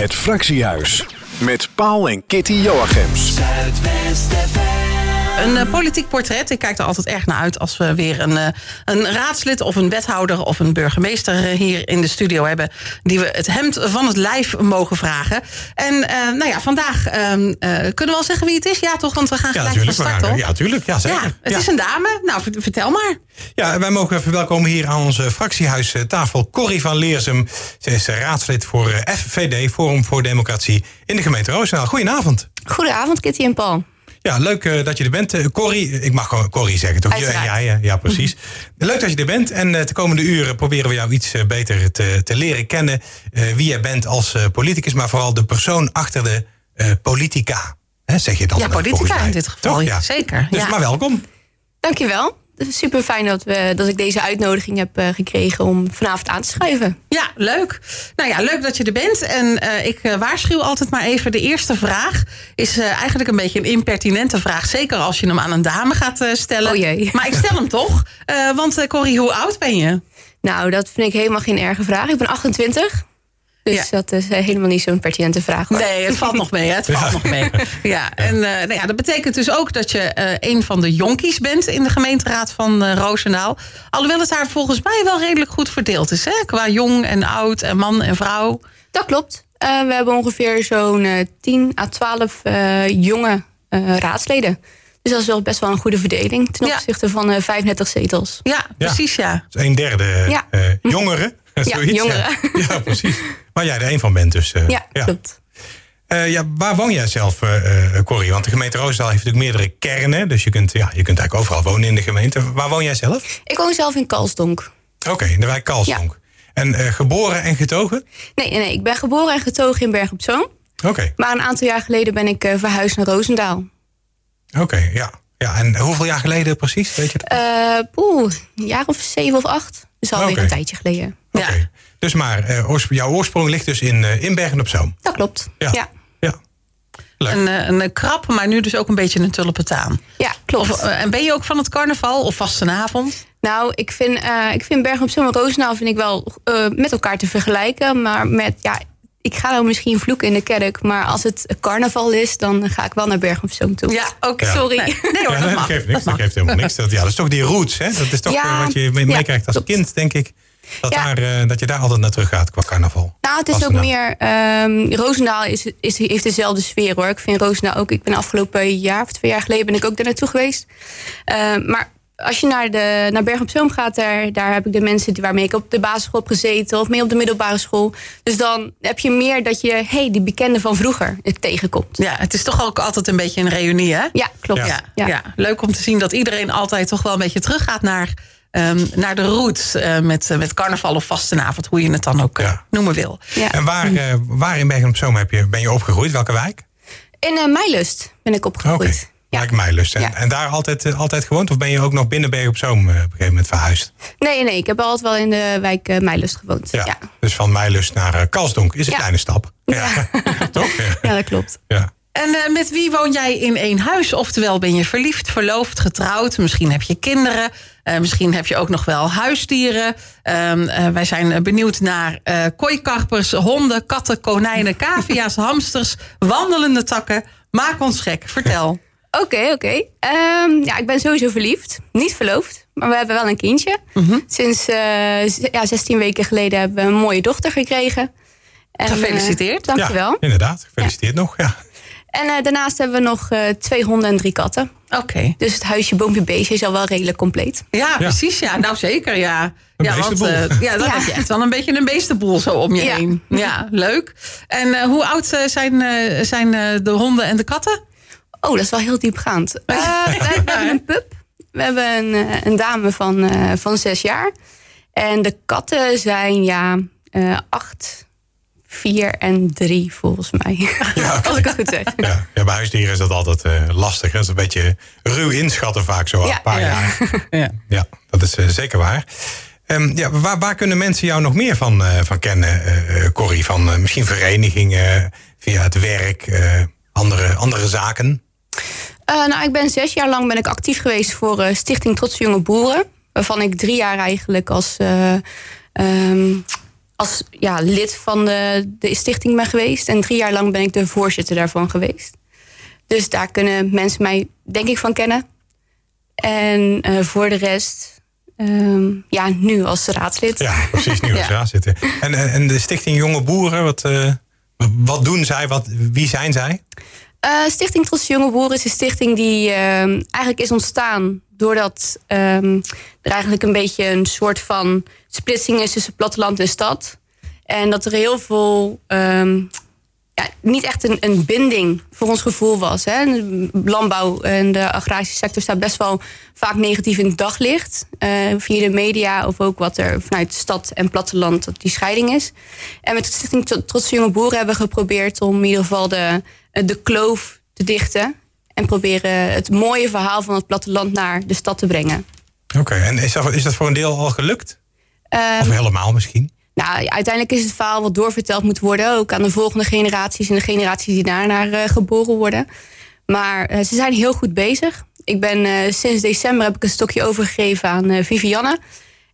Het Fractiehuis met Paul en Kitty Joachims. Een eh, politiek portret. Ik kijk er altijd erg naar uit als we weer een, eh, een raadslid of een wethouder of een burgemeester eh, hier in de studio hebben. Die we het hemd van het lijf mogen vragen. En eh, nou ja, vandaag ehm, eh, kunnen we al zeggen wie het is? Ja, toch? Want we gaan Ja, gelijk van start gaan-. Ja, tuurlijk. Ja, zeker. Ja, het Ja. is een dame. Nou, vert- vertel maar. Ja, wij mogen verwelkomen hier aan onze fractiehuistafel Corrie van Leersum. Ze is raadslid voor FVD, Forum voor Democratie, in de gemeente Roosendaal. Goedenavond. Goedenavond, Kitty en Paul. Ja, leuk eh, dat je er bent. Eh, Corrie, ik mag gewoon Corrie zeggen, toch? Uiteraard. jij, eh, ja, precies. Leuk dat je er bent. En eh, de komende uren proberen we jou iets eh, beter te, te leren kennen. eh, wie jij bent als eh, politicus, maar vooral de persoon achter de eh, politica. Hè, zeg je dan? Ja, eh, politica in dit geval. Ja, zeker. Dus Ja. maar welkom. Dankjewel. Super fijn dat, we, dat ik deze uitnodiging heb eh, gekregen om vanavond aan te schuiven. Ja, leuk. Nou ja, leuk dat je er bent. En eh, ik eh, waarschuw altijd maar even. De eerste vraag is eigenlijk een beetje een impertinente vraag. Zeker als je hem aan een dame gaat stellen. Oh jee. Maar ik stel hem toch. Want Corrie, hoe oud ben je? Nou, dat vind ik helemaal geen erge vraag. Ik ben 28. Dus Ja. dat is eh, helemaal niet zo'n pertinente vraag. hoor. Nee, het valt nog mee. Hè? Het valt nog mee. Ja, en eh, nou ja, dat betekent dus ook dat je eh, een van de jonkies bent in de gemeenteraad van eh Roosendaal. Alhoewel het daar volgens mij wel redelijk goed verdeeld is. Hè? Qua jong en oud en man en vrouw. Dat klopt. Eh, we hebben ongeveer zo'n eh, 10 à 12 eh, jonge eh, raadsleden. Dus dat is wel best wel een goede verdeling ten Ja. opzichte van eh 35 zetels. Ja, precies ja. Is een derde Ja. eh, jongeren. Zoiets, jongeren. Ja, precies. Waar jij er een van bent dus. eh, Ja, klopt. Eh, ja, waar woon jij zelf, eh, Corrie? Want de gemeente Roosendaal heeft natuurlijk meerdere kernen. Dus je kunt, ja, je kunt eigenlijk overal wonen in de gemeente. Waar woon jij zelf? Ik woon zelf in Kalsdonk. Oké, in de wijk Kalsdonk. En geboren en getogen? Nee, nee, ik ben geboren en getogen in Berg op Zoom. Oké, Maar een aantal jaar geleden ben ik verhuisd naar Roosendaal. oké, ja. ja. En hoeveel jaar geleden precies? Weet je dat? Poeh, een jaar of zeven of acht. Dus alweer een tijdje geleden. Ja. Oké. Dus maar, eh, jouw oorsprong ligt dus in, eh, in Bergen op Zoom. Dat klopt. Ja. Ja, Ja. Leuk. Een, eh, een krap, maar nu dus ook een beetje een tulpentaan. ja klopt. Of, en ben je ook van het carnaval of vastenavond? nou, ik vind, eh ik vind Bergen op Zoom en Roosendaal vind ik wel eh, met elkaar te vergelijken. Maar met, ja, ik ga nou misschien vloeken in de kerk. Maar als het carnaval is, dan ga ik wel naar Bergen op Zoom toe. Ja, oké. Ja. Sorry. Nee, nee hoor, Ja, dat dat geeft niks. Dat Dat geeft helemaal niks. Dat, ja, dat is toch die roots, hè? Dat is toch Ja, wat je meekrijgt als klopt. kind, denk ik. Dat, Ja. daar, eh, dat je daar altijd naar terug gaat qua carnaval. Nou, het is ook meer. ehm Roosendaal is, is, heeft dezelfde sfeer hoor. Ik vind Roosendaal ook. Ik ben afgelopen jaar of twee jaar geleden ben ik ook daar naartoe geweest. Ehm, maar als je naar, de, naar Bergen op Zoom gaat, daar, daar heb ik de mensen die, waarmee ik op de basisschool heb gezeten of mee op de middelbare school. Dus dan heb je meer dat je, hey, die bekende van vroeger tegenkomt. Ja, het is toch ook altijd een beetje een reunie, hè? Ja, klopt. Ja, Ja. ja. leuk om te zien dat iedereen altijd toch wel een beetje teruggaat naar, ehm, naar de roots. eh, met, eh, met carnaval of vastenavond, hoe je het dan ook eh, Ja. noemen wil. Ja. En waar, eh, waar in Bergen op Zoom heb je, ben je opgegroeid? Welke wijk? In uh, Meilust ben ik opgegroeid. Ja. Wijk Meilust. En, Ja. en daar altijd, altijd gewoond? Of ben je ook nog binnen Bergen op Zoom op een gegeven moment verhuisd? Nee, nee, ik heb altijd wel in de wijk uh, Meilust gewoond. Ja. Ja. Dus van Meilust naar uh, Kalsdonk is een Ja. kleine stap. Ja. Toch? Ja. dat klopt. Ja. En eh, met wie woon jij in één huis? Oftewel, ben je verliefd, verloofd, getrouwd? Misschien heb je kinderen. Eh, misschien heb je ook nog wel huisdieren. Ehm, eh, wij zijn benieuwd naar eh kooikarpers, honden, katten, konijnen, cavia's, hamsters, wandelende takken. Maak ons gek. Vertel. Oké, oké. Ehm, ja, ik ben sowieso verliefd. Niet verloofd, maar we hebben wel een kindje. Sinds eh, z- ja, 16 weken geleden hebben we een mooie dochter gekregen. En, Gefeliciteerd. dankjewel. Ja, inderdaad. Gefeliciteerd nog. Ja. En eh, daarnaast hebben we nog eh, twee honden en drie katten. Oké. Dus het huisje, boompje, beestje is al wel redelijk compleet. Ja, precies. Ja, nou zeker. Ja, Een ja, beestenboel. eh, ja dan Ja. heb je echt wel een beetje een beestenboel zo om je Ja. heen. Ja, leuk. En eh, hoe oud eh, zijn, eh, zijn eh, de honden en de katten? Oh, dat is wel heel diepgaand. Eh, we, we hebben een pup. We hebben een, een dame van, eh, van zes jaar. En de katten zijn ja, eh, acht, vier en drie volgens mij. Als ik het goed zeg. Ja. ja, bij huisdieren is dat altijd eh, lastig. hè. Dat is een beetje ruw inschatten vaak zo Ja. een paar Ja. jaar. Ja. Ja, dat is eh, zeker waar. Ehm, ja, waar, waar kunnen mensen jou nog meer van, eh, van kennen, eh, eh, Corrie? Van eh, misschien verenigingen, via het werk, eh, andere, andere zaken? Eh, nou, ik ben zes jaar lang ben ik actief geweest voor eh, Stichting Trotse Jonge Boeren. Waarvan ik drie jaar eigenlijk als, eh, ehm, als ja, lid van de, de stichting ben geweest. En drie jaar lang ben ik de voorzitter daarvan geweest. Dus daar kunnen mensen mij, denk ik, van kennen. En eh, voor de rest, ehm, ja, nu als raadslid. Ja, precies, nu als Ja. raadslid. En, en, en de Stichting Jonge Boeren, wat, eh, wat doen zij? Wat, wie zijn zij? Eh, stichting Trots Jonge Boeren is een stichting die ehm, eigenlijk is ontstaan doordat ehm, er eigenlijk een beetje een soort van splitsing is tussen platteland en stad. En dat er heel veel, ehm, ja, niet echt een, een binding voor ons gevoel was. Hè. Landbouw en de agrarische sector staat best wel vaak negatief in het daglicht. eh, via de media of ook wat er vanuit stad en platteland die scheiding is. En met de Stichting Tro- Trots Jonge Boeren hebben we geprobeerd om in ieder geval de, de kloof te dichten. En proberen het mooie verhaal van het platteland naar de stad te brengen. Oké, en is dat, is dat voor een deel al gelukt? Ehm, Of helemaal misschien? Nou, uiteindelijk is het verhaal wat doorverteld moet worden. Ook aan de volgende generaties en de generaties die daarna eh, geboren worden. Maar eh, ze zijn heel goed bezig. Ik ben eh, sinds december heb ik een stokje overgegeven aan eh, Vivianne.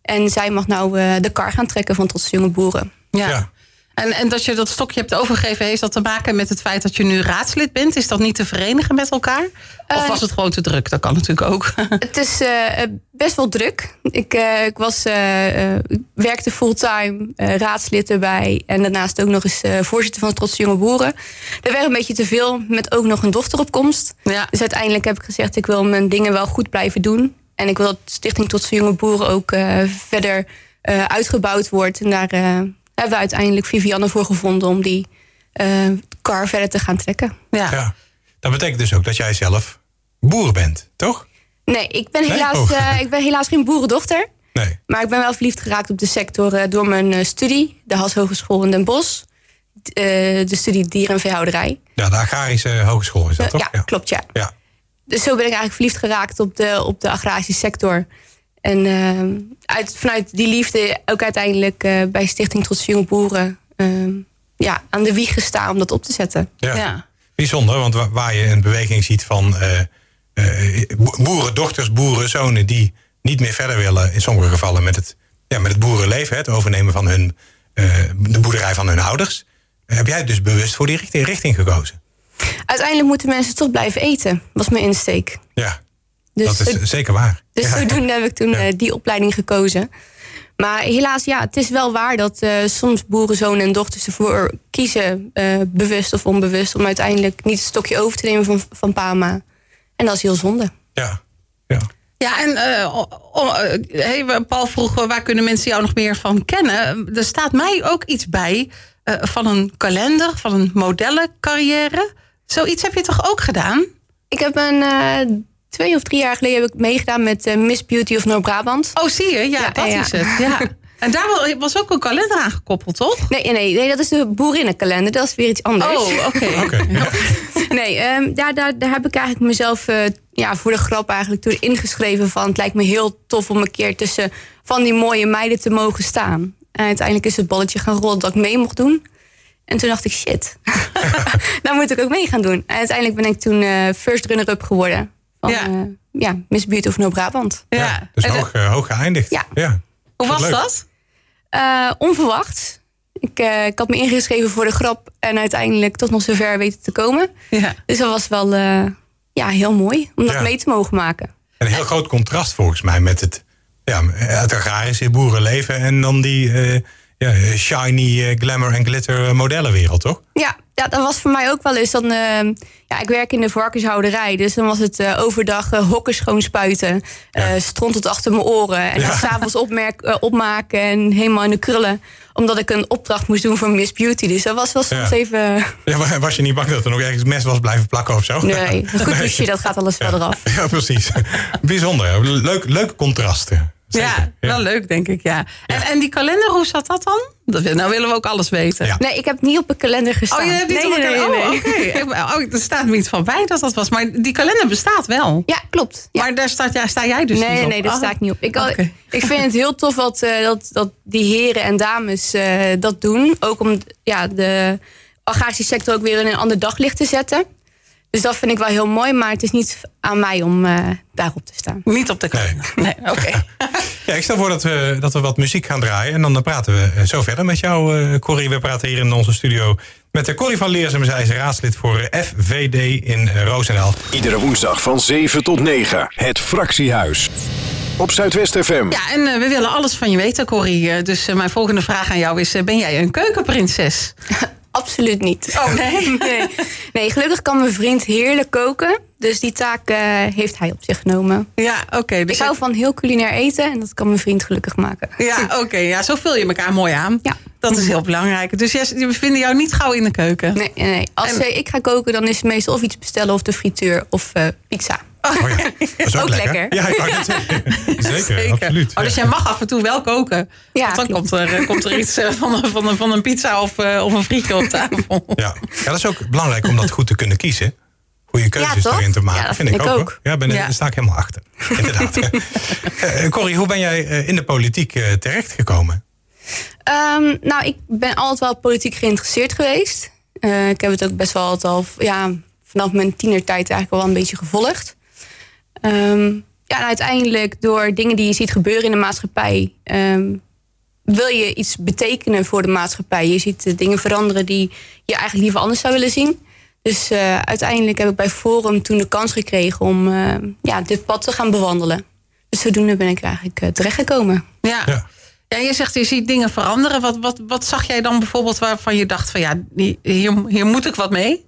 En zij mag nou eh, de kar gaan trekken van Trots Jonge Boeren. Ja. Ja. En, en dat je dat stokje hebt overgegeven, heeft dat te maken met het feit dat je nu raadslid bent? Is dat niet te verenigen met elkaar? Of Eh, was het gewoon te druk? Dat kan natuurlijk ook. Het is eh, best wel druk. Ik, eh, ik, was, werkte fulltime, raadslid erbij. En daarnaast ook nog eens voorzitter van de Trots Jonge Boeren. Er werd een beetje te veel met ook nog een dochter op komst. Ja. Dus uiteindelijk heb ik gezegd, ik wil mijn dingen wel goed blijven doen. En ik wil dat Stichting Tot Jonge Boeren ook verder uitgebouwd wordt. En daar hebben we uiteindelijk Vivianne voor gevonden om die eh car verder te gaan trekken. Ja. Ja. Dat betekent dus ook dat jij zelf boer bent, toch? Nee, ik ben, Nee? helaas, Oh. eh, ik ben helaas geen boerendochter. Nee. Maar ik ben wel verliefd geraakt op de sector eh, door mijn eh, studie. De Has Hogeschool in Den Bosch. Eh, de studie dier- en veehouderij. Ja, de Agrarische Hogeschool is dat, toch? ja, klopt ja. Ja. Dus zo ben ik eigenlijk verliefd geraakt op de, op de agrarische sector. En eh, uit, vanuit die liefde ook uiteindelijk eh, bij Stichting Trots Jonge Boeren... eh, ja, aan de wieg gestaan om dat op te zetten. Ja. Ja. Bijzonder, want wa- waar je een beweging ziet van eh, eh, bo- boerendochters, boerenzonen die niet meer verder willen, in sommige gevallen met het, ja, met het boerenleven, hè, het overnemen van hun, eh, de boerderij van hun ouders, heb jij dus bewust voor die richting, richting gekozen. Uiteindelijk moeten mensen toch blijven eten, was mijn insteek. Ja, Dus dat is zo- zeker waar. Dus ja. zodoende heb ik toen Ja. eh, die opleiding gekozen. Maar helaas, ja, het is wel waar dat eh, soms boerenzonen en dochters ervoor kiezen, eh, bewust of onbewust, om uiteindelijk niet het stokje over te nemen van, van Pama. En dat is heel zonde. Ja. Ja. Ja, en hey, Paul vroeg waar kunnen mensen jou nog meer van kennen? Er staat mij ook iets bij eh, van een kalender, van een modellencarrière. Zoiets heb je toch ook gedaan? Ik heb een eh, twee of drie jaar geleden heb ik meegedaan met eh, Miss Beauty of Noord-Brabant. Oh, zie je? Ja, Ja, dat ja. is het. Ja. En daar wa- was ook een kalender aan gekoppeld, toch? Nee, nee, nee, dat is de boerinnenkalender. Dat is weer iets anders. Oh, oké. Ja. Nee, ehm, daar, daar, daar heb ik eigenlijk mezelf eh, ja, voor de grap eigenlijk toen ingeschreven van... het lijkt me heel tof om een keer tussen van die mooie meiden te mogen staan. En uiteindelijk is het balletje gaan rollen dat ik mee mocht doen. En toen dacht ik, shit, daar moet ik ook mee gaan doen. En uiteindelijk ben ik toen eh, first runner-up geworden. Van Ja. ja. ja, Miss Beauty of Noord-Brabant. Ja. Ja, dus En, eh, hoog, eh, hoog geëindigd. Ja. Hoe was Leuk. dat? Eh, onverwacht. Ik, eh, ik had me ingeschreven voor de grap en uiteindelijk toch nog zover weten te komen. Ja. Dus dat was wel eh, ja, heel mooi om dat Ja. mee te mogen maken. Een heel groot contrast volgens mij met het, ja, het agrarische boerenleven en dan die eh, ja, shiny eh, glamour en glitter modellenwereld, toch? Ja, ja, dat was voor mij ook wel eens. Dan, eh, ja, ik werk in de varkenshouderij. Dus dan was het eh, overdag eh, hokken schoonspuiten. eh Ja. stront tot achter mijn oren. En Ja. s'avonds eh, opmaken en helemaal in de krullen. Omdat ik een opdracht moest doen voor Miss Beauty. Dus dat was wel soms Ja. even... Ja, wa- was je niet bang dat er nog ergens mes was blijven plakken of zo? Nee, een goed Nee. douche, dat gaat alles wel eraf. Ja, precies. Bijzonder. Leuk, leuke contrasten. Zeker. Ja, wel leuk, denk ik, ja. En, en die kalender, hoe zat dat dan? Dat, nou willen we ook alles weten. Ja. Nee, ik heb niet op een kalender gestaan. Oh, je hebt niet nee, op nee, elkaar- nee, Oh. Oh, er staat me iets van bij dat dat was. Maar die kalender bestaat wel. Ja, klopt. Ja. Maar daar staat, ja, sta jij dus nee, niet op. nee, daar Oh. sta ik niet op. Ik, Oké. ik vind het heel tof wat, eh, dat, dat die heren en dames eh, dat doen. Ook om ja, de agrarische sector ook weer in een ander daglicht te zetten. Dus dat vind ik wel heel mooi, maar het is niet aan mij om uh, daarop te staan. Niet op de keuken. Nee, nee oké. ja, ik stel voor dat we, dat we wat muziek gaan draaien. En dan praten we zo verder met jou, uh, Corrie. We praten hier in onze studio met de Corrie van Leersum. Zij is raadslid voor FVD in Roosendaal. Iedere woensdag van 7 tot 9. Het Fractiehuis. Op Zuidwest FM. Ja, en uh, we willen alles van je weten, Corrie. Dus mijn volgende vraag aan jou is: ben jij een keukenprinses? Absoluut niet. Oh nee? nee? nee. gelukkig kan mijn vriend heerlijk koken. Dus die taak uh, heeft hij op zich genomen. Ja, oké. Okay, dus ik hou van heel culinair eten en dat kan mijn vriend gelukkig maken. Ja, oké. Okay, ja, zo vul je elkaar mooi aan. Ja. Dat is heel belangrijk. Dus we vinden jou niet gauw in de keuken. Nee, nee. Als en... ik ga koken, dan is het meestal of iets bestellen of de frituur of uh, pizza. Oh, ja. Dat is ook, ook lekker. Ja, ik. Zeker, Zeker, absoluut. Oh, dus jij mag af en toe wel koken. Ja, Want dan komt er, komt er iets van, van, van een pizza of, of een frietje op tafel. Ja. ja, dat is ook belangrijk om dat goed te kunnen kiezen. Goede keuzes ja, erin te maken. Ja, vind, vind ik ook. ook. Ja, ben, daar sta ik helemaal achter. Inderdaad. uh, Corrie, hoe ben jij in de politiek uh, terechtgekomen? Um, nou, ik ben altijd wel politiek geïnteresseerd geweest. Uh, ik heb het ook best wel altijd al ja, vanaf mijn tienertijd eigenlijk wel een beetje gevolgd. Um, ja, en uiteindelijk door dingen die je ziet gebeuren in de maatschappij, um, wil je iets betekenen voor de maatschappij. Je ziet dingen veranderen die je eigenlijk liever anders zou willen zien. Dus uh, uiteindelijk heb ik bij Forum toen de kans gekregen om uh, ja, dit pad te gaan bewandelen. Dus zodoende ben ik eigenlijk uh, terechtgekomen. Ja. ja. Ja, je zegt je ziet dingen veranderen. Wat, wat, wat zag jij dan bijvoorbeeld waarvan je dacht van ja, hier, hier moet ik wat mee?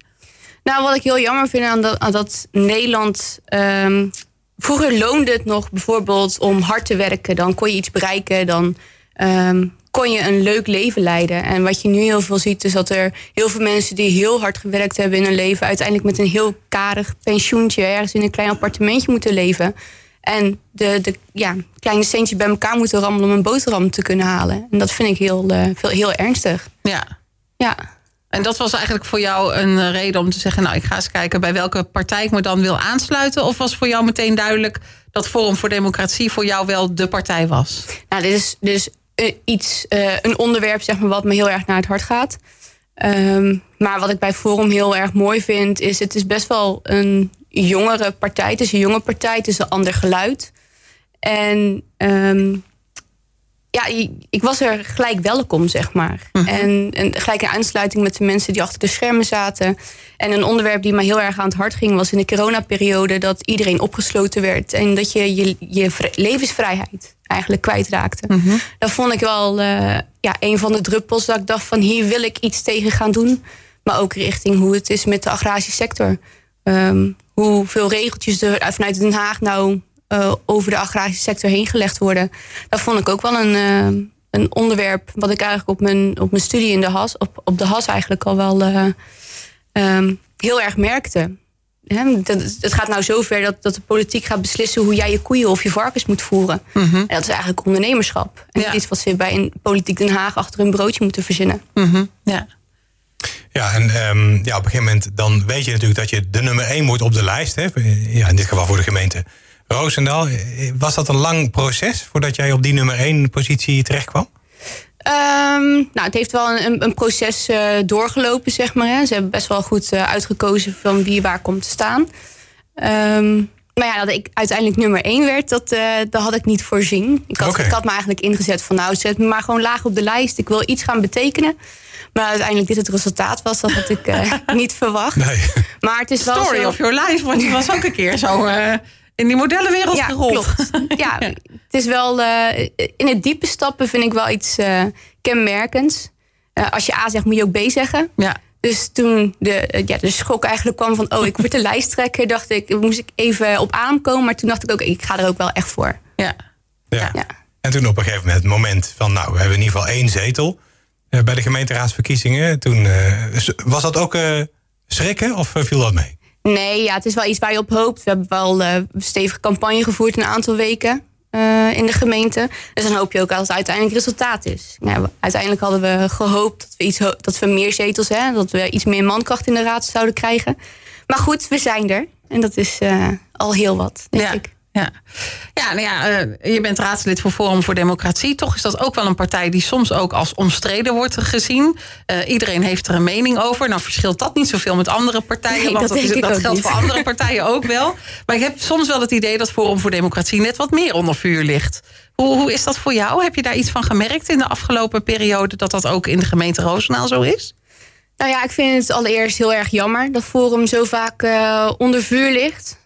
Nou, wat ik heel jammer vind aan dat, aan dat Nederland. Um, vroeger loonde het nog bijvoorbeeld om hard te werken. Dan kon je iets bereiken. Dan um, kon je een leuk leven leiden. En wat je nu heel veel ziet, is dat er heel veel mensen die heel hard gewerkt hebben in hun leven. uiteindelijk met een heel karig pensioentje ergens in een klein appartementje moeten leven. En de, de ja, kleine centjes bij elkaar moeten rammelen om een boterham te kunnen halen. En dat vind ik heel, uh, veel, heel ernstig. Ja. Ja. En dat was eigenlijk voor jou een reden om te zeggen: Nou, ik ga eens kijken bij welke partij ik me dan wil aansluiten? Of was voor jou meteen duidelijk dat Forum voor Democratie voor jou wel de partij was? Nou, dit is dus iets, uh, een onderwerp zeg maar, wat me heel erg naar het hart gaat. Um, maar wat ik bij Forum heel erg mooi vind, is het is best wel een jongere partij. Het is een jonge partij, het is een ander geluid. En um, ja, ik was er gelijk welkom, zeg maar. -huh. en, en, gelijk een aansluiting met de mensen die achter de schermen zaten. En een onderwerp die me heel erg aan het hart ging... was in de coronaperiode dat iedereen opgesloten werd... en dat je je, je levensvrijheid eigenlijk kwijtraakte. -huh. Dat vond ik wel uh, ja, een van de druppels dat ik dacht van... hier wil ik iets tegen gaan doen. Maar ook richting hoe het is met de agrarische sector. Um, hoeveel regeltjes er vanuit Den Haag nou uh, over de agrarische sector heen gelegd worden. Dat vond ik ook wel een, uh, een onderwerp wat ik eigenlijk op mijn, op mijn studie in de HAS, op, op de HAS eigenlijk al wel uh, um, heel erg merkte. He, dat, het gaat nou zover dat, dat de politiek gaat beslissen hoe jij je koeien of je varkens moet voeren. Mm -hmm. En dat is eigenlijk ondernemerschap. En ja. iets wat ze bij een politiek Den Haag achter een broodje moeten verzinnen. Mm -hmm. Ja. Ja, en um, ja, op een gegeven moment dan weet je natuurlijk dat je de nummer één wordt op de lijst. Hè? Ja, in dit geval voor de gemeente Roosendaal. Was dat een lang proces voordat jij op die nummer één positie terecht kwam? Um, nou, het heeft wel een, een proces uh, doorgelopen, zeg maar. Hè. Ze hebben best wel goed uh, uitgekozen van wie waar komt te staan. Um, maar ja, dat ik uiteindelijk nummer één werd, dat, uh, dat had ik niet voorzien. Ik had, okay. ik had me eigenlijk ingezet van nou, zet me maar gewoon laag op de lijst. Ik wil iets gaan betekenen. Maar uiteindelijk dit het resultaat was, dat had ik uh, niet verwacht. Nee. Maar het is wel Story zo... of your life, want die was ook een keer zo uh, in die modellenwereld ja, gerold. Klopt. Ja, ja, het is wel uh, in het diepe stappen vind ik wel iets kenmerkends. als je A zegt, moet je ook B zeggen. Ja. Dus toen de, ja, de schok eigenlijk kwam van, oh, ik word de lijsttrekker, dacht ik, moest ik even op aankomen. Maar toen dacht ik ook, ik ga er ook wel echt voor. Ja. Ja. ja. En toen op een gegeven moment het moment van, nou, we hebben in ieder geval één zetel uh, bij de gemeenteraadsverkiezingen. Toen, uh, was dat ook uh, schrikken of viel dat mee? Nee, ja, het is wel iets waar je op hoopt. We hebben wel een stevige campagne gevoerd een aantal weken in de gemeente. Dus dan hoop je ook dat het uiteindelijk resultaat is. Nou, uiteindelijk hadden we gehoopt dat we, iets, dat we meer zetels, hè, dat we iets meer mankracht in de raad zouden krijgen. Maar goed, we zijn er. En dat is al heel wat, denk ja. ik. Ja. Ja, nou ja, eh, je bent raadslid voor Forum voor Democratie. Toch is dat ook wel een partij die soms ook als omstreden wordt gezien. Eh, iedereen heeft er een mening over. Nou verschilt dat niet zoveel met andere partijen. Nee, want dat dat, is- dat geldt niet. voor andere partijen ook wel. Maar ik heb soms wel het idee dat Forum voor Democratie net wat meer onder vuur ligt. Hoe, hoe is dat voor jou? Heb je daar iets van gemerkt in de afgelopen periode... dat dat ook in de gemeente Roosendaal zo is? Nou ja, ik vind het allereerst heel erg jammer dat Forum zo vaak eh, onder vuur ligt.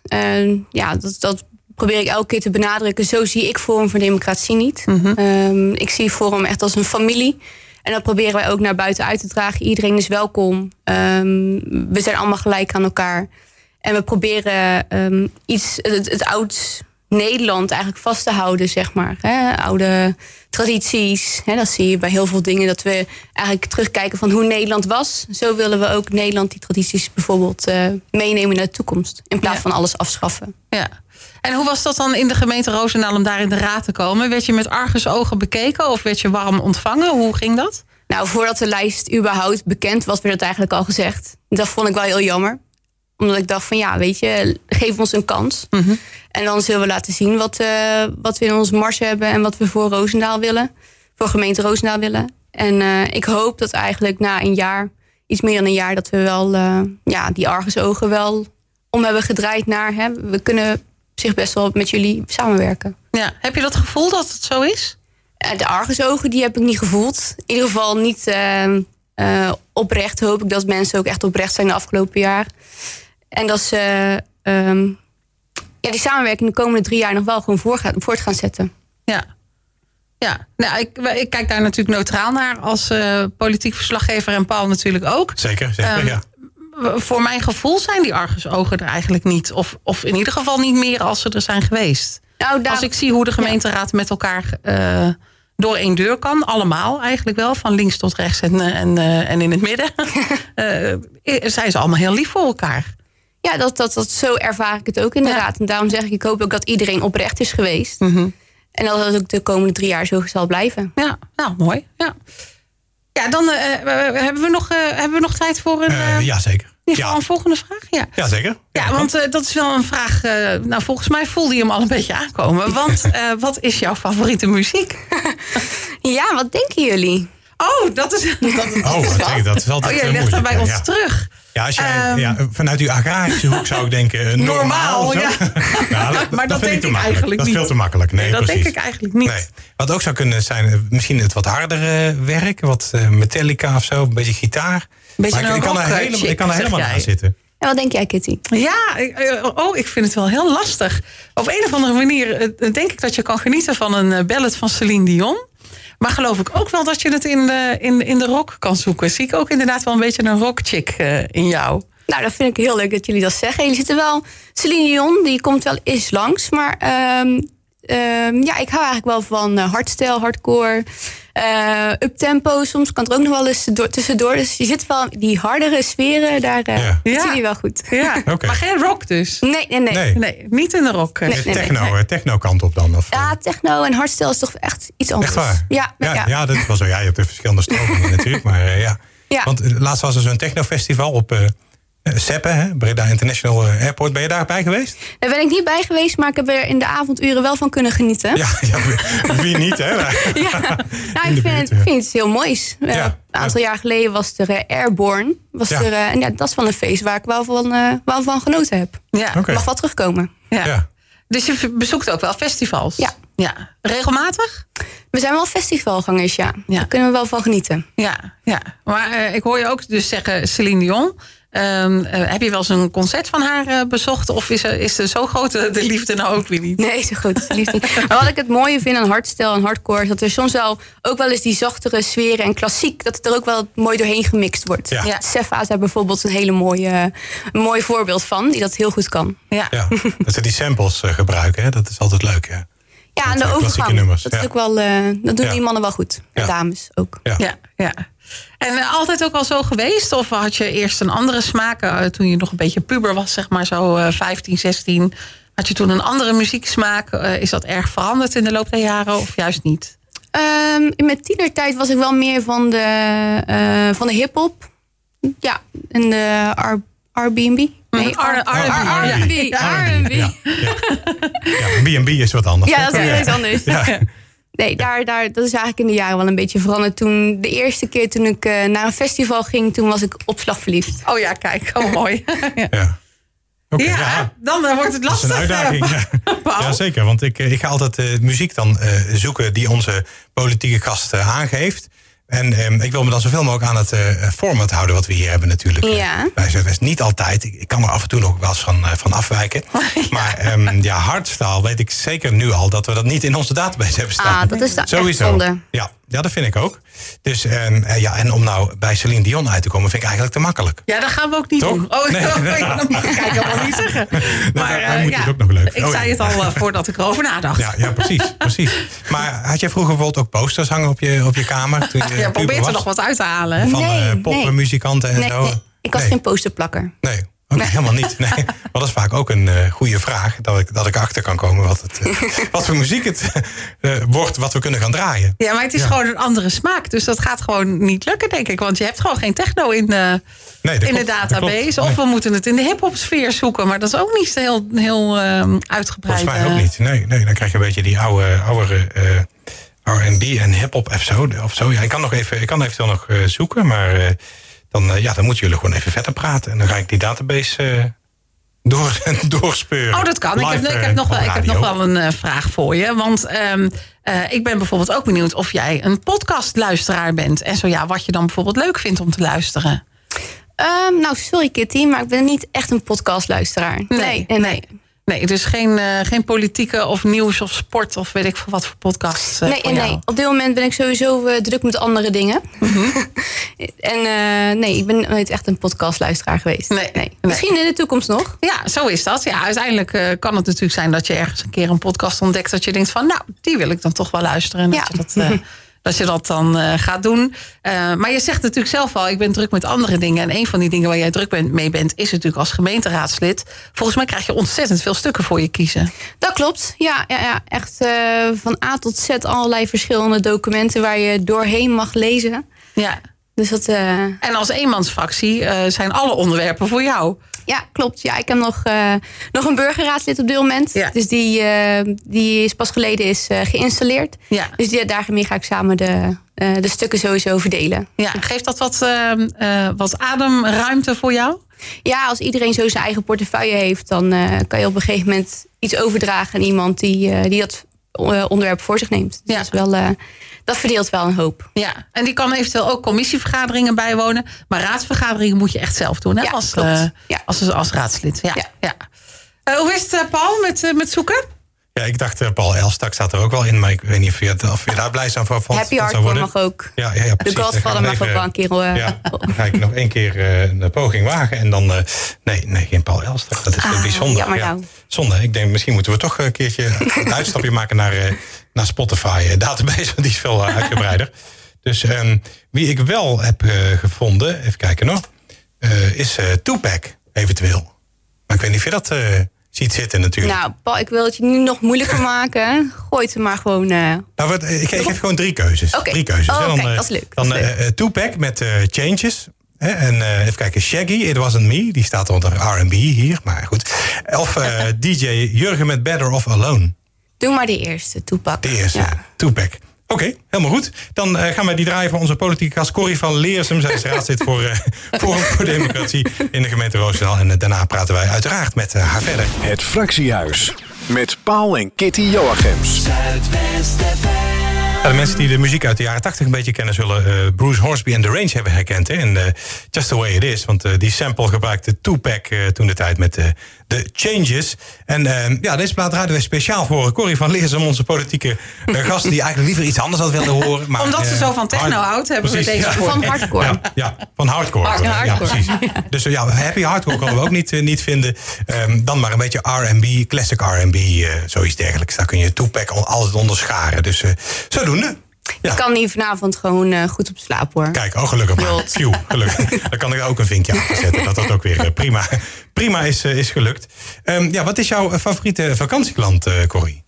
Ja, dat, dat probeer ik elke keer te benadrukken. Zo zie ik Forum voor Democratie niet. Ehm, ik zie Forum echt als een familie. En dat proberen wij ook naar buiten uit te dragen. Iedereen is welkom. Ehm, we zijn allemaal gelijk aan elkaar. En we proberen ehm, iets, het, het oud Nederland eigenlijk vast te houden, zeg maar. Hè? Oude tradities. Hè? Dat zie je bij heel veel dingen. Dat we eigenlijk terugkijken van hoe Nederland was. Zo willen we ook Nederland die tradities bijvoorbeeld eh, meenemen naar de toekomst. In plaats Ja. van alles afschaffen. Ja. En hoe was dat dan in de gemeente Roosendaal om daar in de raad te komen? Werd je met argusogen bekeken of werd je warm ontvangen? Hoe ging dat? Nou, voordat de lijst überhaupt bekend was, werd het eigenlijk al gezegd. Dat vond ik wel heel jammer. Omdat ik dacht van ja, weet je, geef ons een kans. En dan zullen we laten zien wat, eh, wat we in ons mars hebben en wat we voor Roosendaal willen. Voor gemeente Roosendaal willen. En eh, ik hoop dat eigenlijk na een jaar, iets meer dan een jaar, dat we wel eh, ja, die argusogen wel om hebben gedraaid naar. Hè, we kunnen zich best wel met jullie samenwerken. Ja. Heb je dat gevoel dat het zo is? Eh, De argusogen die heb ik niet gevoeld. In ieder geval niet eh, eh, oprecht. Hoop ik dat mensen ook echt oprecht zijn de afgelopen jaar. En dat ze ehm, ja, die samenwerking de komende drie jaar nog wel gewoon voor gaan- voort gaan zetten. Ja. Ja, nou, ik, ik kijk daar natuurlijk neutraal naar als eh, politiek verslaggever en Paul natuurlijk ook. Zeker, zeker, Ehm, ja. Voor mijn gevoel zijn die argusogen er eigenlijk niet. Of, of in ieder geval niet meer als ze er zijn geweest. Nou, daar, Als ik zie hoe de gemeenteraad met elkaar eh, door één deur kan, allemaal eigenlijk wel, van links tot rechts en, eh, en, eh, en in het midden, zijn ze allemaal heel lief voor elkaar. ja, dat, dat, dat, zo ervaar ik het ook inderdaad. En daarom zeg ik, ik hoop ook dat iedereen oprecht is geweest. En dat het ook de komende drie jaar zo zal blijven. Ja, nou mooi. Ja, ja dan eh, eh, hebben, we nog, eh, hebben we nog tijd voor een, Eh, eh, ja, zeker. in Ja, een volgende vraag. Ja. ja zeker. Ja, want eh, dat is wel een vraag. eh, nou, volgens mij voelde je hem al een beetje aankomen. Want eh, wat is jouw favoriete muziek? Ja, wat denken jullie? Oh, dat is. Dat, dat Oh, is dat is altijd Oh, jij eh, legt dat moeilijk, bij ons ja. terug. Ja, als jij, Ehm, ja, vanuit uw agrarische hoek zou ik denken eh, normaal. Normaal, ja. Nou, dat, Maar dat vind denk ik te ik makkelijk. eigenlijk Dat is niet. veel te makkelijk. Nee, dat precies. denk ik eigenlijk niet. Nee. Wat ook zou kunnen zijn, eh, misschien het wat hardere werk. Wat eh, Metallica of zo, een beetje gitaar. Beetje maar ik, een ik kan er rock, eh, helemaal, chick, ik kan er helemaal jij. aan zitten. En wat denk jij, Kitty? Ja, ik- eh, oh, ik vind het wel heel lastig. Op een of andere manier eh, denk ik dat je kan genieten van een eh, ballad van Celine Dion. Maar geloof ik ook wel dat je het in de, in, in de rock kan zoeken. Zie ik ook inderdaad wel een beetje een rockchick eh in jou. Nou, dat vind ik heel leuk dat jullie dat zeggen. Jullie zitten wel... Celine Dion, die komt wel eens langs. Maar ehm, ehm, ja, ik hou eigenlijk wel van uh, hardstyle, hardcore. eh uptempo, soms kan het er ook nog wel eens door, tussendoor. Dus je zit wel die hardere sferen, daar eh Ja. Ja. wel goed. Ja, maar geen rock dus. Nee, nee, nee. Nee. Nee, niet in de rock. eh. Nee, Dus nee, techno, nee. eh, techno kant op dan? Of, eh, Ja, techno en hardstyle is toch echt iets anders. Echt waar? Ja, ja, ja. ja. dat is wel zo. Ja, je hebt de verschillende stromingen natuurlijk. Maar eh, ja. Ja. Want eh, laatst was er zo'n technofestival op eh eh, Seppe, hè, Breda International eh, Airport. Ben je daarbij geweest? Daar ben ik niet bij geweest, maar ik heb er in de avonduren wel van kunnen genieten. Ja, ja wie- niet, hè? Ja, nou, ik vind, het heel moois. Eh, Ja, een aantal jaar geleden was er Airborne. Was Ja. er, en ja, dat is wel een feest waar ik wel van, eh, wel van genoten heb. Ja. Oké. Mag wel terugkomen. Ja. Ja. Dus je bezoekt ook wel festivals? Ja. ja. Regelmatig? We zijn wel festivalgangers, ja. Ja. Daar kunnen we wel van genieten. Ja, ja. maar eh, ik hoor je ook dus zeggen Celine Dion. Ehm, eh, heb je wel eens een concert van haar eh, bezocht? Of is, er, is er zo groot de, de liefde nou ook weer niet? Nee, zo goed. Liefst niet. Maar wat ik het mooie vind aan hardstyle en hardcore... is dat er soms wel ook wel eens die zachtere sferen en klassiek... dat het er ook wel mooi doorheen gemixt wordt. Ja. Ja. Sefa is daar bijvoorbeeld een hele mooie, een mooi voorbeeld van... die dat heel goed kan. Ja. Ja, dat ze die samples eh, gebruiken, hè? dat is altijd leuk. Hè? Ja, en de overgang. nummers, dat, ja. is ook wel, eh, dat doen Ja. die mannen wel goed. En Ja. dames ook. Ja. Ja, ja. En eh, altijd ook al zo geweest? Of had je eerst een andere smaak eh, toen je nog een beetje puber was, zeg maar zo eh 15, 16? Had je toen een andere muzieksmaak? Eh, is dat erg veranderd in de loop der jaren of juist niet? Ehm, in mijn tienertijd was ik wel meer van de, eh, van de hip-hop. Ja, en de R- Airbnb? Nee, Nee, R- R&B. R&B. Ja. R&B. Ja, ja. ja, B&B is wat anders. Ja, dat is weer iets anders. Ja. Nee, daar, daar, dat is eigenlijk in de jaren wel een beetje veranderd. Toen, de eerste keer toen ik eh, naar een festival ging, toen was ik op slag verliefd. Oh ja, kijk, oh mooi. ja, Ja. Oké, ja, ja. dan eh, wordt het Dat is lastig. een uitdaging. eh, Ja. Paul. Ja, zeker. Want ik, ik ga altijd eh, muziek dan eh, zoeken die onze politieke gast aangeeft. En ehm, ik wil me dan zoveel mogelijk aan het eh, format houden wat we hier hebben natuurlijk. eh, Ja. Bij Zuidwest niet altijd. Ik, ik kan er af en toe nog wel eens van, eh, van afwijken. Maar ehm, ja, hardstyle weet ik zeker nu al dat we dat niet in onze database hebben staan. Ah, dat is dan echt Sowieso. zonde. Ja, ja, dat vind ik ook. Dus ehm, eh, ja, en om nou bij Celine Dion uit te komen vind ik eigenlijk te makkelijk. Ja, dat gaan we ook niet Toch? doen. Oh, Nee. dat mag ik helemaal niet zeggen. Maar hij eh, moet ja, het ook nog leuk ik. Oh, zei ja. het al eh, voordat ik erover nadacht. Ja, ja precies, precies. Maar had jij vroeger bijvoorbeeld ook posters hangen op je, op je kamer? Toen je Ja, puber probeert er nog wat uit te halen. Van Nee, en Nee, zo? nee, ik was nee. geen posterplakker. Nee, oké, helemaal niet. Nee. Maar dat is vaak ook een eh, goede vraag. Dat ik, dat ik achter kan komen wat, het, eh, wat voor muziek het eh, wordt wat we kunnen gaan draaien. Ja, maar het is Ja. gewoon een andere smaak. Dus dat gaat gewoon niet lukken, denk ik. Want je hebt gewoon geen techno in de, Nee, in de klopt, database. klopt. Of Nee, we moeten het in de hip-hop sfeer zoeken. Maar dat is ook niet heel, heel ehm, uitgebreid. Volgens mij ook niet. Nee, nee, dan krijg je een beetje die oude, oudere eh, R&B en hip-hop of zo. Of zo. Ja, ik kan nog even, ik kan eventueel nog zoeken, maar dan, eh, ja, dan moeten jullie gewoon even verder praten. En dan ga ik die database eh, door, doorspeuren. Oh, dat kan. Ik heb, ik eh, heb, nog, op wel, ik heb nog wel een eh, vraag voor je. Want ehm, eh, ik ben bijvoorbeeld ook benieuwd of jij een podcastluisteraar bent. En zo ja, wat je dan bijvoorbeeld leuk vindt om te luisteren. Ehm, nou, sorry Kitty, maar ik ben niet echt een podcastluisteraar. Nee, nee, nee. Nee, dus geen, eh, geen politieke of nieuws of sport of weet ik veel wat voor podcasts. eh, Nee, voor nee, op dit moment ben ik sowieso eh, druk met andere dingen. Mhm. en nee, ik ben nooit echt een podcastluisteraar geweest. Nee, Misschien in de toekomst nog. Ja, zo is dat. Ja, uiteindelijk kan het natuurlijk zijn dat je ergens een keer een podcast ontdekt. Dat je denkt van, nou, die wil ik dan toch wel luisteren. En dat Ja. je dat, dat, je dat dan eh, gaat doen. Eh, maar je zegt natuurlijk zelf al, ik ben druk met andere dingen. En een van die dingen waar jij druk bent, mee bent, is natuurlijk als gemeenteraadslid. Volgens mij krijg je ontzettend veel stukken voor je kiezen. Dat klopt. Ja, ja, ja. echt eh, van A tot Z allerlei verschillende documenten waar je doorheen mag lezen. Ja. Dus dat, En als eenmansfractie zijn alle onderwerpen voor jou. Ja, klopt. Ja, ik heb nog, eh, nog een burgerraadslid op dit moment. Ja. Dus die, eh, die is pas geleden is, eh, geïnstalleerd. Ja. Dus die, daarmee ga ik samen de, de stukken sowieso verdelen. Ja, geeft dat wat, eh, eh, wat ademruimte voor jou? Ja, als iedereen zo zijn eigen portefeuille heeft, dan kan je op een gegeven moment iets overdragen aan iemand die, die dat onderwerp voor zich neemt. Dus Ja. dat, is wel, dat verdeelt wel een hoop. Ja, en die kan eventueel ook commissievergaderingen bijwonen. Maar raadsvergaderingen moet je echt zelf doen, hè? Ja, als, klopt. eh, Ja. als, als raadslid. Ja, ja. Ja. Eh, hoe is het, eh, Paul, met, met zoeken? Ja, ik dacht, eh, Paul Elstak staat er ook wel in. Maar ik weet niet of je, het- of je daar blij zou van vond. Happy Hardcore mag ook. Ja, ja, ja, De precies. Godfather mag ook wel een keer... Ja, dan ga ik nog één keer eh, een poging wagen. En dan, eh, nee, nee, geen Paul Elstak. Dat is Ah, bijzonder. ja. nou. Zonde. Ik denk, misschien moeten we toch een keertje een uitstapje maken naar, eh, naar Spotify eh, database. Want die is veel eh, uitgebreider. Dus ehm, wie ik wel heb eh, gevonden, even kijken nog, eh, is Tupac eventueel. Maar ik weet niet of je dat ziet zitten natuurlijk. Nou, Paul, ik wil het je nu nog moeilijker maken. Gooi het maar gewoon... Nou, wat, ik, ik geef gewoon drie keuzes. Drie keuzes. Oh. Dan, dat is leuk, Dan Tupac met Changes. Hè, en even kijken, Shaggy, It Wasn't Me. Die staat onder R&B hier, maar goed. Of DJ Jurgen met Better Off Alone. Doe maar de eerste, toepak. De eerste, Ja. Tupac. Oké, helemaal goed. Dan eh, gaan wij die draaien voor onze politieke gast Corrie van Leersum. Zij is raadslid voor eh Forum voor Democratie in de gemeente Roosendaal. En eh, daarna praten wij uiteraard met haar verder. Het Fractiehuis. Met Paul en Kitty Joachims. Ja, de mensen die de muziek uit de jaren 80 een beetje kennen... zullen eh, Bruce Hornsby en The Range hebben herkend. Hè? En eh, Just The Way It Is. Want eh, die sample gebruikte Tupac eh, toen de tijd met eh, de Changes. En eh, ja, deze plaat draaiden wij speciaal voor Corrie van Leersum... onze politieke gast die eigenlijk liever iets anders had willen horen. Maar, Omdat ze zo van techno hard- houdt, hebben we Precies, deze ja. voor. Van hardcore. Ja, ja, van hardcore. Hard- hardcore. precies. Dus ja, happy hardcore konden we ook niet, niet vinden. Ehm, dan maar een beetje R&B, classic R&B, eh, zoiets dergelijks. Daar kun je Tupac al- altijd onderscharen. Dus Ja. Ik kan hier vanavond gewoon eh, goed op slaap hoor. Kijk, oh gelukkig maar. Phew, gelukkig. Dan kan ik ook een vinkje achter zetten. Dat dat ook weer eh, prima, prima is, eh, is gelukt. Ehm, ja, wat is jouw favoriete vakantieland, eh Corrie?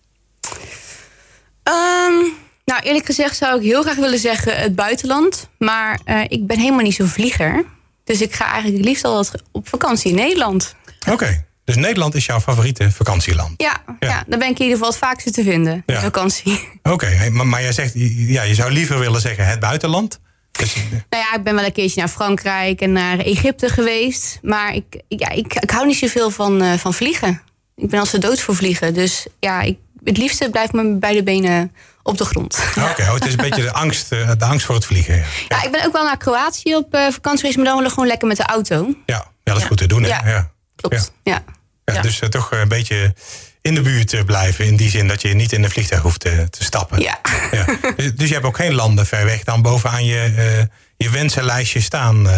Ehm, nou, eerlijk gezegd zou ik heel graag willen zeggen het buitenland. Maar ik ben helemaal niet zo'n vlieger. Dus ik ga eigenlijk het liefst al op vakantie in Nederland. Oké, dus Nederland is jouw favoriete vakantieland? Ja, ja. dan ben ik in ieder geval het vaakste te vinden, ja. vakantie. Oké, maar, maar jij zegt, ja, je zou liever willen zeggen het buitenland? Dus, nou ja, ik ben wel een keertje naar Frankrijk en naar Egypte geweest. Maar ik, ja, ik, ik hou niet zoveel van, uh, van vliegen. Ik ben als de dood voor vliegen. Dus ja, ik, het liefste blijft mijn beide benen op de grond. Oké, oh, het is een beetje de angst, eh, de angst voor het vliegen. Ja. ja ik ben ook wel naar Kroatië op uh, vakantie geweest, maar dan wel gewoon lekker met de auto. Ja, ja dat is goed te doen. Hè? Ja, klopt. Ja. Ja. dus uh, toch een beetje in de buurt blijven. In die zin dat je niet in een vliegtuig hoeft te, te stappen. Ja. Dus, dus, je hebt ook geen landen ver weg dan bovenaan je, je wensenlijstje staan.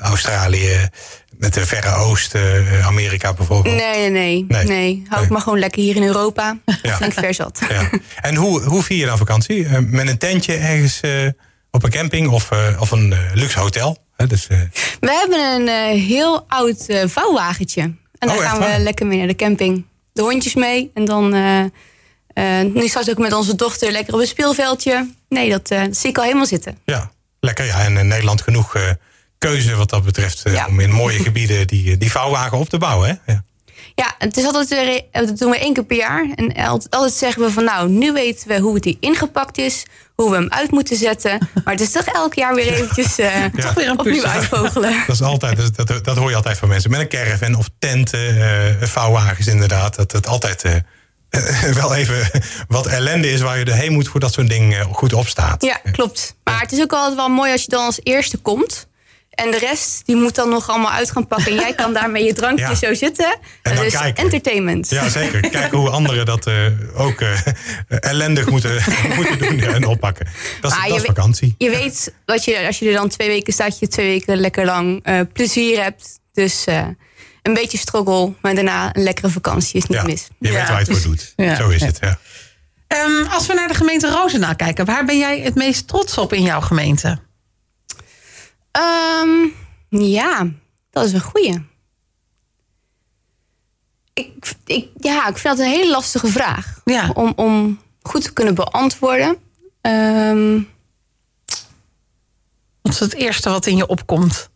Australië, met de Verre Oosten, eh, Amerika bijvoorbeeld? Nee, nee, nee. nee. Hou ik maar gewoon lekker hier in Europa. Ja. Ver zat. Ja. En hoe, hoe vier je dan vakantie? Eh, met een tentje ergens eh, op een camping of, of een luxe hotel? Dus, We hebben een heel oud vouwwagentje. En daar oh, gaan we lekker mee naar de camping. De hondjes mee. En dan nu straks ook met onze dochter lekker op een speelveldje. Nee, dat, dat zie ik al helemaal zitten. Ja, lekker. Ja, en in Nederland genoeg keuze wat dat betreft. Eh, om in mooie gebieden die, eh, die vouwwagen op te bouwen. Hè? Ja. Ja, het is altijd, eh, dat doen we één keer per jaar. En altijd zeggen we van nou, nu weten we hoe het hier ingepakt is. Hoe we hem uit moeten zetten. Maar het is toch elk jaar weer eventjes uh, ja. toch weer een opnieuw uitvogelen. Dat, is altijd, dat, dat, hoor je altijd van mensen. Met een caravan of tenten, uh, vouwwagens inderdaad. Dat het altijd wel even wat ellende is waar je erheen moet voordat zo'n ding goed opstaat. Ja, klopt. Maar het is ook altijd wel mooi als je dan als eerste komt. En de rest, die moet dan nog allemaal uit gaan pakken. En jij kan daar met je drankje zo zitten. En dus entertainment. Ja, zeker. Kijken hoe anderen dat uh, ook uh, ellendig moeten, moeten doen en oppakken. Dat is, dat is vakantie. Je weet, dat je, als je er dan twee weken staat, je twee weken lekker lang uh, plezier hebt. Dus een beetje struggle, maar daarna een lekkere vakantie is niet ja, mis. Je weet waar je het voor doet. Zo is het, ja. Um, als we naar de gemeente Roosendaal kijken, waar ben jij het meest trots op in jouw gemeente? Um, ja, dat is een goeie. Ik, ik, ja, ik vind dat een hele lastige vraag. Ja. Om, om goed te kunnen beantwoorden. Um, wat is het eerste wat in je opkomt?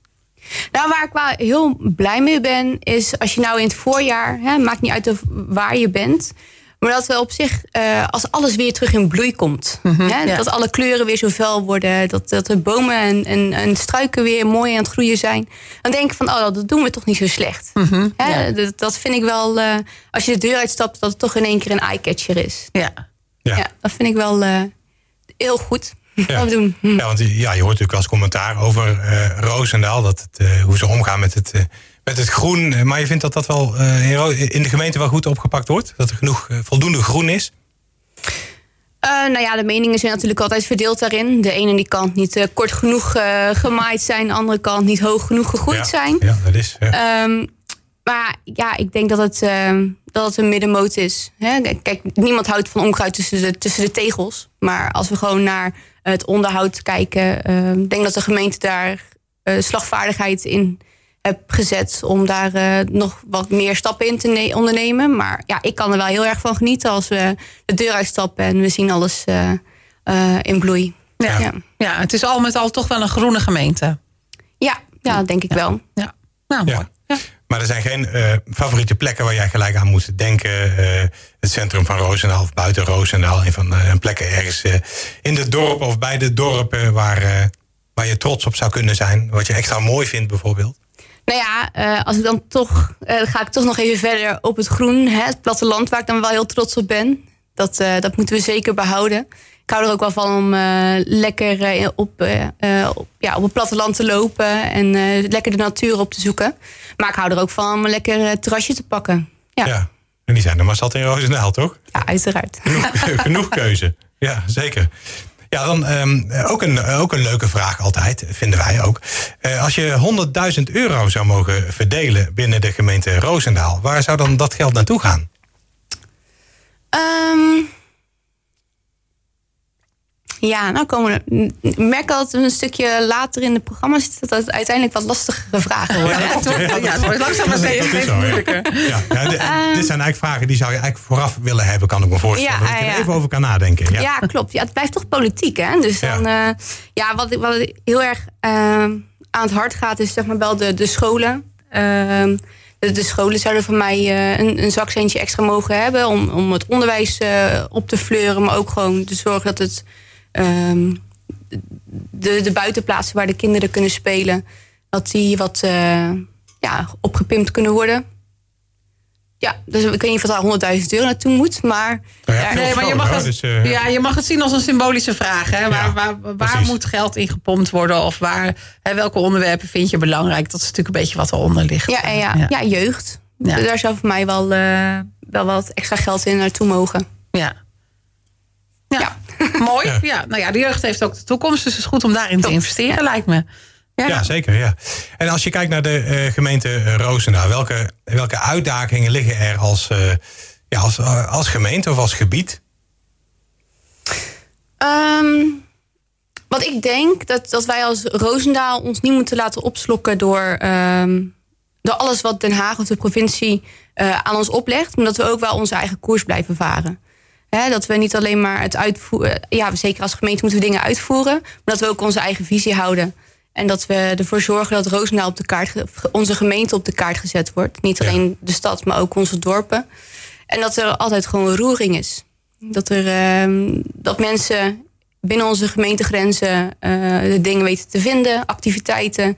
Nou, waar ik wel heel blij mee ben, is als je nou in het voorjaar, hè, maakt niet uit waar je bent, maar dat we op zich, uh, als alles weer terug in bloei komt. Mm -hmm, hè, ja. Dat alle kleuren weer zo fel worden. Dat, dat de bomen en, en, en, struiken weer mooi aan het groeien zijn. Dan denk ik van, oh, dat doen we toch niet zo slecht. Mm -hmm, hè, ja. dat, dat, vind ik wel, uh, als je de deur uitstapt, dat het toch in één keer een eye-catcher is. Ja. ja. dat vind ik wel uh, heel goed. Ja. Doen. Hm. ja, want ja, je hoort natuurlijk eens commentaar over Roosendaal. Dat het, hoe ze omgaan met het met het groen. Eh, maar je vindt dat dat wel uh, in de gemeente wel goed opgepakt wordt? Dat er genoeg uh, voldoende groen is? Uh, nou ja, de meningen zijn natuurlijk altijd verdeeld daarin. De ene die kant niet uh, kort genoeg uh, gemaaid zijn, de andere kant niet hoog genoeg gegroeid ja, zijn. Ja, dat is. Ja. Um, maar ja, ik denk dat het, dat het een middenmoot is. Hè? Kijk, niemand houdt van onkruid tussen de, tussen de tegels. Maar als we gewoon naar het onderhoud kijken, ik denk dat de gemeente daar slagvaardigheid in heb gezet om daar uh, nog wat meer stappen in te ondernemen. Maar ja, ik kan er wel heel erg van genieten als we de deur uitstappen en we zien alles uh, uh, in bloei. Ja. ja. Ja. het is al met al toch wel een groene gemeente. Ja, ja dat denk ik wel. Ja. Nou. Ja. Maar er zijn geen favoriete plekken waar jij gelijk aan moet denken. het centrum van Roosendaal of buiten Roosendaal. Een van een plekken ergens in het dorp of bij de dorpen waar, waar je trots op zou kunnen zijn. Wat je extra mooi vindt bijvoorbeeld. Nou ja, uh, als ik dan toch, uh, ga ik toch nog even verder op het groen. Hè, het platteland waar ik dan wel heel trots op ben. Dat, uh, dat moeten we zeker behouden. Ik hou er ook wel van om lekker op, op, ja, op het platteland te lopen. En lekker de natuur op te zoeken. Maar ik hou er ook van om een lekker terrasje te pakken. Ja. ja. En die zijn er maar zat in Roosendaal, toch? Ja, uiteraard. Genoeg, genoeg keuze. Ja, zeker. Ja, dan um, ook, een, ook een leuke vraag altijd, vinden wij ook. Uh, als je 100.000 euro zou mogen verdelen binnen de gemeente Roosendaal... waar zou dan dat geld naartoe gaan? Um, ja, nou komen we. Ik merk altijd een stukje later in het programma zit dat het uiteindelijk wat lastigere vragen worden. Ja, het wordt langzaam maar steeds moeilijker. Ja, ja, dit, dit zijn eigenlijk vragen die zou je eigenlijk vooraf willen hebben, kan ik me voorstellen. Ja, dat je er even over kan nadenken. Ja, klopt. Ja, het blijft toch politiek, hè? Dus dan, ja, uh, ja wat, wat heel erg. Uh, aan het hart gaat, is zeg maar wel de, de scholen. Ehm, de, de scholen zouden van mij eh, een, een zakcentje extra mogen hebben om, om het onderwijs eh, op te fleuren, maar ook gewoon te zorgen dat het ehm, de, de buitenplaatsen waar de kinderen kunnen spelen, dat die wat eh, ja, opgepimpt kunnen worden. Ja, dus ik weet niet of daar 100.000 euro naartoe moet, maar... Nou ja, Nee, maar je scholen, mag, hoor, het, dus, eh, ja, je mag het zien als een symbolische vraag. Hè? Waar, Ja, waar, waar moet geld in gepompt worden? Of waar, hè, welke onderwerpen vind je belangrijk? Dat is natuurlijk een beetje wat eronder ligt. Ja, en ja, ja. ja. jeugd. Ja. Daar zou voor mij wel, eh, wel wat extra geld in naartoe mogen. Ja. Ja. Ja. Mooi. Ja. Ja. Nou ja, de jeugd heeft ook de toekomst. Dus het is goed om daarin te investeren, lijkt me. Ja. Ja, zeker. Ja. En als je kijkt naar de eh, gemeente Roosendaal, welke, welke uitdagingen liggen er als, eh, ja, als, eh, als gemeente of als gebied? Ehm, wat ik denk, dat, dat wij als Roosendaal ons niet moeten laten opslokken door, ehm, door alles wat Den Haag of de provincie eh, aan ons oplegt. Maar dat we ook wel onze eigen koers blijven varen. Hè, dat we niet alleen maar het uitvoeren. Ja, zeker als gemeente moeten we dingen uitvoeren. Maar dat we ook onze eigen visie houden. En dat we ervoor zorgen dat Roosendaal op de kaart, onze gemeente op de kaart gezet wordt. Niet Ja. alleen de stad, maar ook onze dorpen. En dat er altijd gewoon roering is. Dat, er, ehm, dat mensen binnen onze gemeentegrenzen eh, de dingen weten te vinden, activiteiten.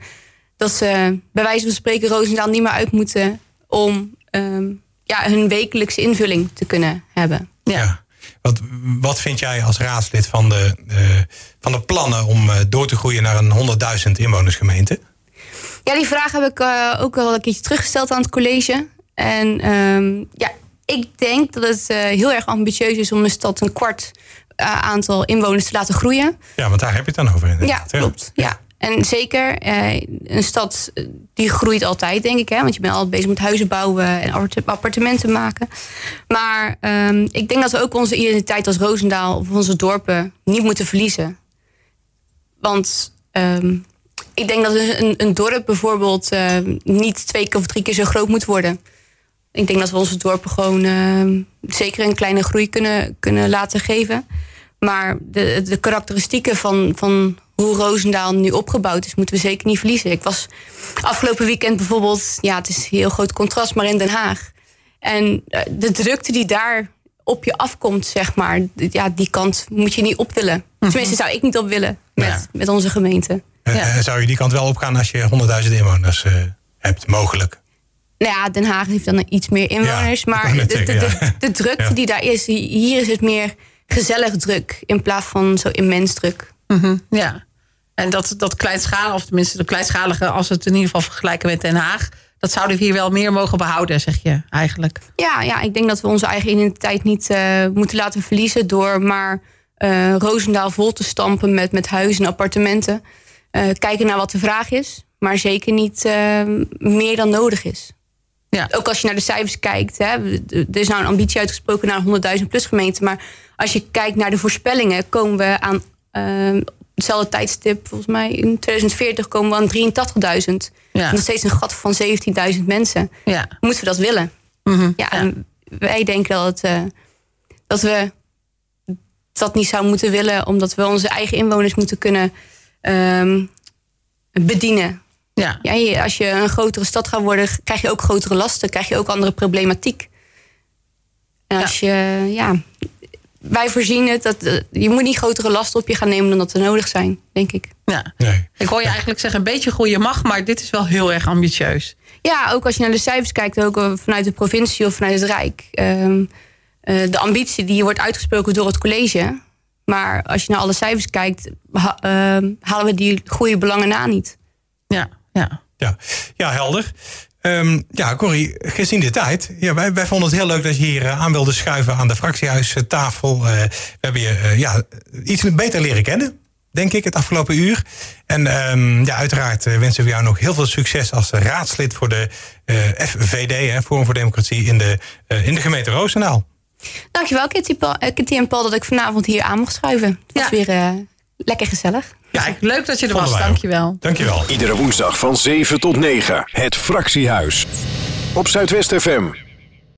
Dat ze bij wijze van spreken Roosendaal niet meer uit moeten om ehm, ja, hun wekelijkse invulling te kunnen hebben. Ja. Wat, wat vind jij als raadslid van de, eh, van de plannen om eh, door te groeien naar een 100.000 inwonersgemeente? Ja, die vraag heb ik eh, ook al een keertje teruggesteld aan het college. En ehm, ja, ik denk dat het heel erg ambitieus is om een stad een kwart aantal inwoners te laten groeien. Ja, want daar heb je het dan over. Ja, inderdaad, klopt. Ja. En zeker, eh, een stad eh, die groeit altijd, denk ik. Hè? Want je bent altijd bezig met huizen bouwen en appart- appartementen maken. Maar ehm, ik denk dat we ook onze identiteit als Roosendaal of onze dorpen niet moeten verliezen. Want ehm, ik denk dat een, een dorp bijvoorbeeld ehm, niet twee keer of drie keer zo groot moet worden. Ik denk dat we onze dorpen gewoon zeker een kleine groei kunnen, kunnen laten geven. Maar de, de karakteristieken van, van hoe Roosendaal nu opgebouwd is, moeten we zeker niet verliezen. Ik was afgelopen weekend bijvoorbeeld, ja, het is een heel groot contrast, maar in Den Haag. En eh, de drukte die daar op je afkomt, zeg maar, ja, die kant moet je niet op willen. Tenminste, zou ik niet op willen met, Ja. met onze gemeente. Ja. eh, zou je die kant wel opgaan als je 100.000 inwoners hebt, mogelijk? Nou ja, Den Haag heeft dan iets meer inwoners. Ja, maar de, de, zeggen, de, ja. de drukte die daar is, hier is het meer gezellig druk in plaats van zo immens druk. Mhm, ja. En dat, dat kleinschalige, of tenminste de kleinschalige, als we het in ieder geval vergelijken met Den Haag, dat zouden we hier wel meer mogen behouden, zeg je eigenlijk. Ja, ja, ik denk dat we onze eigen identiteit niet eh, moeten laten verliezen door maar eh Roosendaal vol te stampen met, met huizen en appartementen. Eh, kijken naar wat de vraag is, maar zeker niet meer dan nodig is. Ja. Ook als je naar de cijfers kijkt, hè, er is nou een ambitie uitgesproken naar 100.000 plus gemeenten, maar als je kijkt naar de voorspellingen, komen we aan op hetzelfde tijdstip, volgens mij in 2040 komen we aan 83.000. Ja. Nog steeds een gat van 17.000 mensen Ja. moeten we dat willen. Mhm, Ja, en wij denken dat, het, eh, dat we dat niet zouden moeten willen, omdat we onze eigen inwoners moeten kunnen ehm, bedienen. Ja. Ja, je- als je een grotere stad gaat worden, krijg je ook grotere lasten, krijg je ook andere problematiek. En als je, ja, wij voorzien het dat eh, je moet niet grotere lasten op je gaan nemen dan dat er nodig zijn, denk ik. ja. Nee. Ik hoor je eigenlijk zeggen, een beetje groeien mag, maar dit is wel heel erg ambitieus. Ja, ook als je naar de cijfers kijkt, ook eh, vanuit de provincie of vanuit het Rijk. Ehm, eh, de ambitie die wordt uitgesproken door het college. Maar als je naar alle cijfers kijkt, ha- ehm, halen we die goede belangen na niet. Ja, ja. Ja, ja helder. Ehm, ja, Corrie, gezien de tijd. Ja, wij, wij vonden het heel leuk dat je hier eh, aan wilde schuiven aan de fractiehuistafel. Eh, we hebben je eh, ja, iets beter leren kennen, denk ik, het afgelopen uur. En ehm, ja, uiteraard wensen we jou nog heel veel succes als raadslid voor de eh, FVD, hè, Forum voor Democratie, in de, eh, in de gemeente Roosendaal. Dankjewel, Kitty, Paul, Kitty en Paul, dat ik vanavond hier aan mocht schuiven. Het was Ja. weer lekker gezellig. Kijk, leuk dat je er was. Dankjewel. Dankjewel. Iedere woensdag van 7 tot 9. Het Fractiehuis. Op Zuidwest FM.